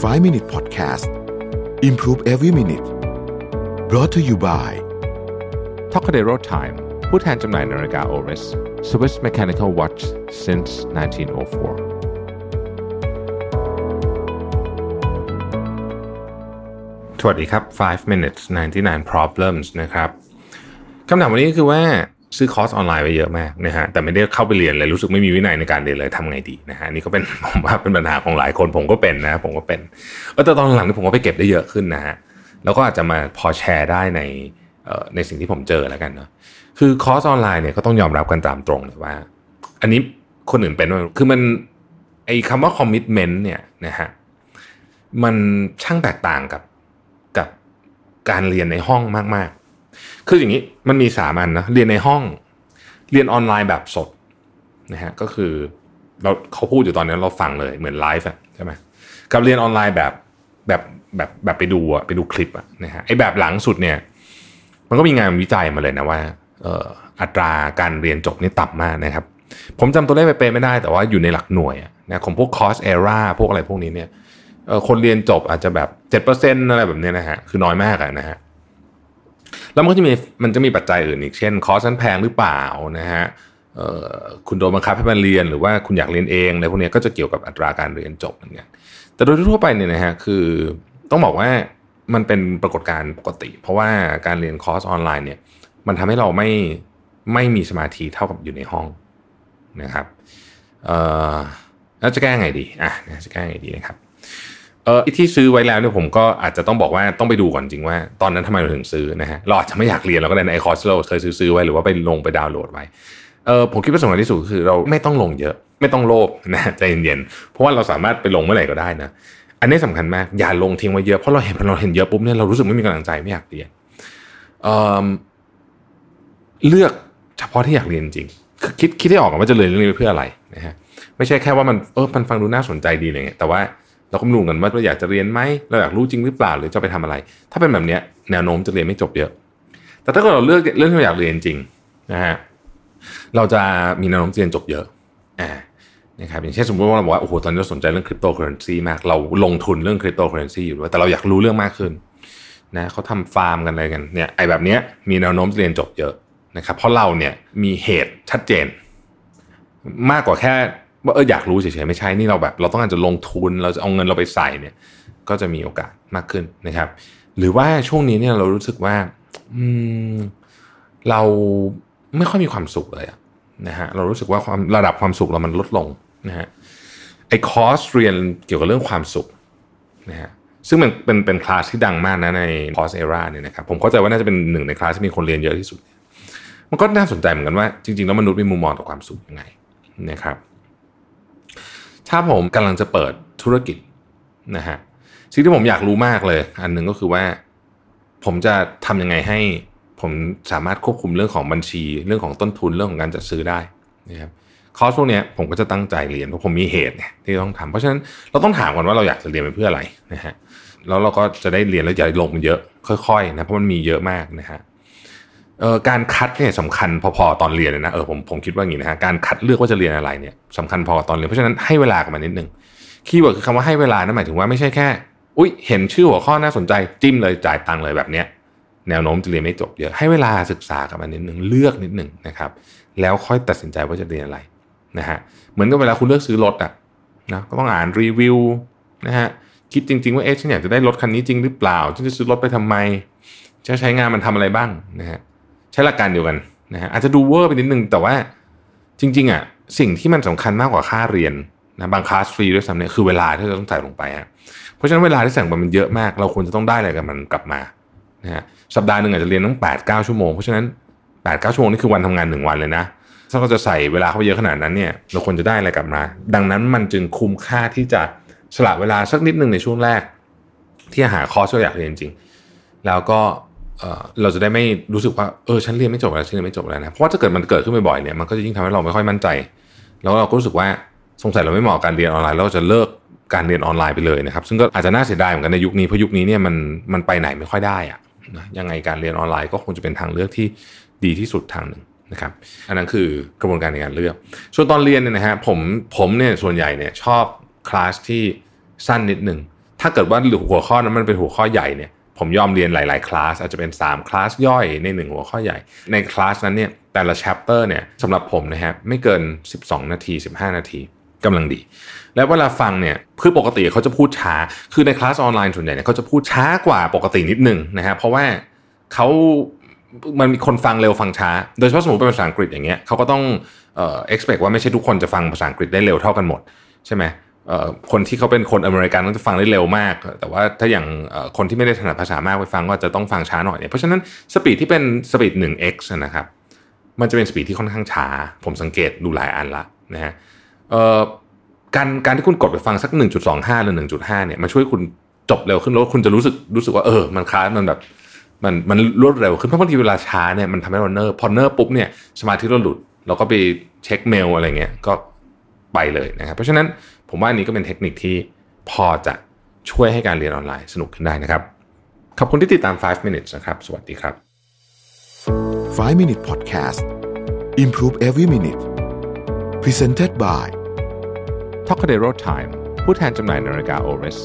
5 Minute Podcast Improve Every Minute brought to you by t o c a d e r o Time ผู้แทนจำหน่ายนาฬิกา Oris Swiss Mechanical Watch since 1904 สวัสดีครับ 5 minutes 99 problems นะครับคำถามวันนี้คือว่า ซื้อคอร์สออนไลน์ไปเยอะมากนะฮะแต่ไม่ได้เข้าไปเรียนเลยรู้สึกไม่มีวินัยในการเรียนเลยทำไงดีนะฮะนี่ก็เป็นผมว่าเป็นปัญหาของหลายคนผมก็เป็นนะผมก็เป็นแต่ตอนหลังนี่ผมก็ไปเก็บได้เยอะขึ้นนะฮะแล้วก็อาจจะมาพอแชร์ได้ในในสิ่งที่ผมเจอแล้วกันเนาะคือคอร์สออนไลน์เนี่ยก็ต้องยอมรับกันตามตรงเลยว่า อันนี้คนอื่นเป็นคือมันไอ้คำว่าคอมมิชเมนต์เนี่ยนะฮะมันช่างแตกต่างกับกับการเรียนในห้องมาก คืออย่างนี้มันมีสามันนะเรียนในห้อง เรียนออนไลน์แบบสดนะฮะก็คือเราเขาพูดอยู่ตอนนี้เราฟังเลยเหมือนไลฟ์อะใช่ไหมกับเรียนออนไลน์แบบแบบแบบแบบไปดูอะไปดูคลิปอะนะฮะไอแบบหลังสุดเนี่ย มันก็มีงานวิจัยมาเลยนะว่าเอ่ออัตราการเรียนจบนี่ต่ำมากนะครับ ผมจำตัวเลขไปเป๊ะไม่ได้แต่ว่าอยู่ในหลักหน่วยนะของพวก Coursera พวกอะไรพวกนี้เนี่ยคนเรียนจบอาจจะแบบเจ็ดเปอร์เซ็นต์อะไรแบบนี้นะฮะคือน้อยมากนะฮะ แล้วมันก็จะมีมันจะมีปัจจัยอื่นอีกเช่น คอร์สนั้นแพงหรือเปล่านะฮะคุณโดนบังคับให้มันเรียนหรือว่าคุณอยากเรียนเองอะไรพวกนี้ก็จะเกี่ยวกับอัตราการเรียนจบเหมือนกันแต่โดยทั่วไปเนี่ยนะฮะคือต้องบอกว่ามันเป็นปรากฏการณ์ปกติ เพราะว่าการเรียนคอร์สออนไลน์เนี่ย มันทำให้เราไม่ไม่มีสมาธิเท่ากับอยู่ในห้องนะครับแล้วจะแก้ไงดีอะจะแก้ไงดีนะครับ เออที่ซื้อไว้แล้วเนี่ยผมก็อาจจะต้องบอกว่าต้องไปดูก่อนจริงว่า ตอนนั้นทำไมเราถึงซื้อนะฮะเราอาจจะไม่อยากเรียนเราก็เลยในคอร์สเราเคยซื้อไว้หรือว่าไปลงไปดาวน์โหลดไว้เออผมคิดว่าสำคัญที่สุดคือเราไม่ต้องลงเยอะ ไม่ต้องโลภนะใจเย็นๆเพราะว่าเราสามารถไปลงเมื่อไหร่ก็ได้นะอันนี้สำคัญมากอย่าลงทิ้งไว้เยอะเพราะเราเห็นพอเราเห็นเยอะปุ๊บเนี่ยเรารู้สึกไม่มีกำลังใจไม่อยากเรียนเออเลือกเฉพาะที่อยากเรียนจริงคือคิดคิดให้ออกว่าจะเรียนเรื่องนี้เพื่ออะไรนะฮะไม่ใช่แค่ว่ามันเออมันฟังดูน่าสนใจดีอะไรเงี้ยแต่ว่า เราก็ไม่รู้กันว่าเราอยากจะเรียนไหมเราอยากรู้จริงหรือเปล่าหรือจะไปทำอะไร ถ้าเป็นแบบนี้แนวโน้มจะเรียนไม่จบเยอะ แต่ถ้าเกิดเราเลือกเรื่องที่เราอยากเรียนจริงนะฮะเราจะมีแนวโน้มเรียนจบเยอะอ่านะครับอย่างเช่นสมมติว่าเราบอกว่าโอ้โหตอนนี้เราสนใจเรื่องคริปโตเคอเรนซีมากเราลงทุนเรื่องคริปโตเคอเรนซีอยู่ด้วยแต่เราอยากรู้เรื่องมากขึ้นนะเขาทำฟาร์มกันอะไรกันเนี่ยไอ้แบบนี้มีแนวโน้มเรียนจบเยอะนะครับเพราะเราเนี่ยมีเหตุชัดเจน มากกว่าแค่ ว่าเอออยากรู้เฉยๆไม่ใช่นี่เราแบบ เราต้องการจะลงทุนเราจะเอาเงินเราไปใส่เนี่ย ก็จะมีโอกาสมากขึ้นนะครับ หรือว่าช่วงนี้เนี่ยเรารู้สึกว่าอืมเราไม่ค่อยมีความสุขเลยนะฮะเรารู้สึกว่าความระดับความสุขเรามันลดลงนะฮะไอ้คอร์สเรียนเกี่ยวกับเรื่องความสุขนะฮะซึ่งมันเป็นเป็นคลาสที่ดังมากนะในคอร์สเอราเนี่ยนะครับผมเข้าใจว่าน่าจะเป็นหนึ่งในคลาสที่มีคนเรียนเยอะที่สุด มันก็น่าสนใจเหมือนกันว่าจริงๆแล้วมนุษย์มีมุมมองต่อความสุขยังไงนะครับ ถ้าผมกำลังจะเปิดธุรกิจนะฮะสิ่งที่ผมอยากรู้มากเลย อันหนึ่งก็คือว่า ผมจะทำยังไงให้ผมสามารถควบคุมเรื่องของบัญชี เรื่องของต้นทุนเรื่องของการจัดซื้อได้นะครับคอร์สพวกนี้ผมก็จะตั้งใจเรียนเพราะผมมีเหตุที่ต้องทำเพราะฉะนั้นเราต้องถามก่อนว่าเราอยากจะเรียนไปเพื่ออะไรนะฮะแล้วเราก็จะได้เรียนแล้วอย่าลงมันเยอะค่อยๆนะเพราะมันมีเยอะมากนะฮะ เอ่อการคัดเนี่ยสำคัญพอๆตอนเรียนเลยนะเออผมผมคิดว่าอย่างนี้นะฮะการคัดเลือกว่าจะเรียนอะไรเนี่ยสำคัญพอตอนเรียนเพราะฉะนั้นให้เวลากับมันนิดนึง keyword คือคำว่าให้เวลานั่นหมายถึงว่าไม่ใช่แค่อุ้ยเห็นชื่อหัวข้อน่าสนใจจิ้มเลยจ่ายตังค์เลยแบบเนี้ยแนวโน้มจะเรียนไม่จบเยอะให้เวลาศึกษากับมันนิดนึงเลือกนิดนึงนะครับแล้วค่อยตัดสินใจว่าจะเรียนอะไรนะฮะเหมือนกับเวลาคุณเลือกซื้อรถอะนะก็ต้องอ่านรีวิวนะฮะคิดจริง ๆ ว่าเอ๊ะฉันอยากจะได้รถคันนี้จริงหรือเปล่าฉันจะซื้อรถไปทำไมจะใช้งานมันทำอะไรบ้างนะฮะ ใช้หลักการเดียวกันนะฮะอาจจะดูเวอร์ไปนิดนึง แต่ว่าจริง ๆอะสิ่งที่มันสำคัญมากกว่าค่าเรียนนะบางคลาสฟรีด้วยซ้ำเนี่ยคือเวลาที่เราต้องใส่ลงไปฮะเพราะฉะนั้นเวลาที่ใส่ไปมันเยอะมาก เราควรจะต้องได้อะไรกับมันกลับมานะฮะสัปดาห์หนึ่งอาจจะเรียนต้องแปดเก้าชั่วโมงเพราะฉะนั้นแปดเก้าชั่วโมงนี่คือวันทำงานหนึ่งวันเลยนะถ้าเราจะใส่เวลาเข้าไปเยอะขนาดนั้นเนี่ยเราควรจะได้อะไรกลับมา ดังนั้นมันจึงคุ้มค่าที่จะสละเวลาสักนิดหนึ่งในช่วงแรก ที่หาคอร์สที่อยากเรียนจริง แล้วก็ เราจะได้ไม่รู้สึกว่าเออฉันเรียนไม่จบแล้วฉันเรียนไม่จบแล้วนะเพราะว่าถ้าเกิดมันเกิดขึ้นบ่อยๆเนี่ยมันก็จะยิ่งทำให้เราไม่ค่อยมั่นใจ แล้วเราก็รู้สึกว่าสงสัยเราไม่เหมาะการเรียนออนไลน์เราจะเลิกการเรียนออนไลน์ไปเลยนะครับ ซึ่งก็อาจจะน่าเสียดายเหมือนกันในยุคนี้เพราะยุคนี้เนี่ยมันมันไปไหนไม่ค่อยได้อะนะยังไงการเรียนออนไลน์ก็คงจะเป็นทางเลือกที่ดีที่สุดทางหนึ่งนะครับอันนั้นคือกระบวนการในการเลือก ส่วนตอนเรียนเนี่ยนะฮะผมผมเนี่ยส่วนใหญ่เนี่ยชอบคลาสที่สั้นนิดหนึ่งถ้าเกิดว่าหัวข้อนั้นมันเป็นหัวข้อใหญ่เนี่ย ผมยอมเรียนหลาย ๆ คลาสอาจจะเป็น 3 คลาสย่อยในหนึ่งหัวข้อใหญ่ ในคลาสนั้นเนี่ยแต่ละ chapter เนี่ยสำหรับผมนะฮะไม่เกิน 12 นาที 15 นาทีกำลังดี แล้วเวลาฟังเนี่ยคือปกติเขาจะพูดช้า คือในคลาสออนไลน์ส่วนใหญ่เนี่ยเขาจะพูดช้ากว่าปกตินิดนึงนะฮะเพราะว่าเขามันมีคนฟังเร็วฟังช้า โดยเฉพาะสมมติเป็นภาษาอังกฤษอย่างเงี้ยเขาก็ต้องเอ่อ expect ว่าไม่ใช่ทุกคนจะฟังภาษาอังกฤษได้เร็วเท่ากันหมดใช่ไหม คนที่เขาเป็นคนอเมริกันต้องจะฟังได้เร็วมาก แต่ว่าถ้าอย่างคนที่ไม่ได้ถนัดภาษามากไปฟังก็จะต้องฟังช้าหน่อยเนี่ยเพราะฉะนั้นสปีดที่เป็นสปีด 1x นะครับมันจะเป็น speed ที่ค่อนข้างช้า ผมสังเกตดูหลายอันละนะฮะการการที่คุณกดไปฟังสัก 1.25 หรือ 1.5 เนี่ยมาช่วยคุณจบเร็วขึ้นแล้วคุณจะรู้สึกรู้สึกว่าเออมันคล้ายมันแบบมันมันรวดเร็วขึ้นเพราะบางทีเวลาช้าเนี่ยมันทำให้เราเนือยพอเนือยปุ๊บเนี่ยสมาธิเราหลุดเราก็ไปเช็คเมลอะไรเงี้ยก็ไปเลยนะครับเพราะฉะนั้น ผมว่าอันนี้ก็เป็นเทคนิคที่พอจะช่วยให้การเรียนออนไลน์สนุกขึ้นได้นะครับ ขอบคุณที่ติดตาม 5 minutes นะครับ สวัสดีครับ 5 minute podcast improve every minute presented by t o k a d e r o Time ผู้แทนจำหน่ายนาฬิกา Oris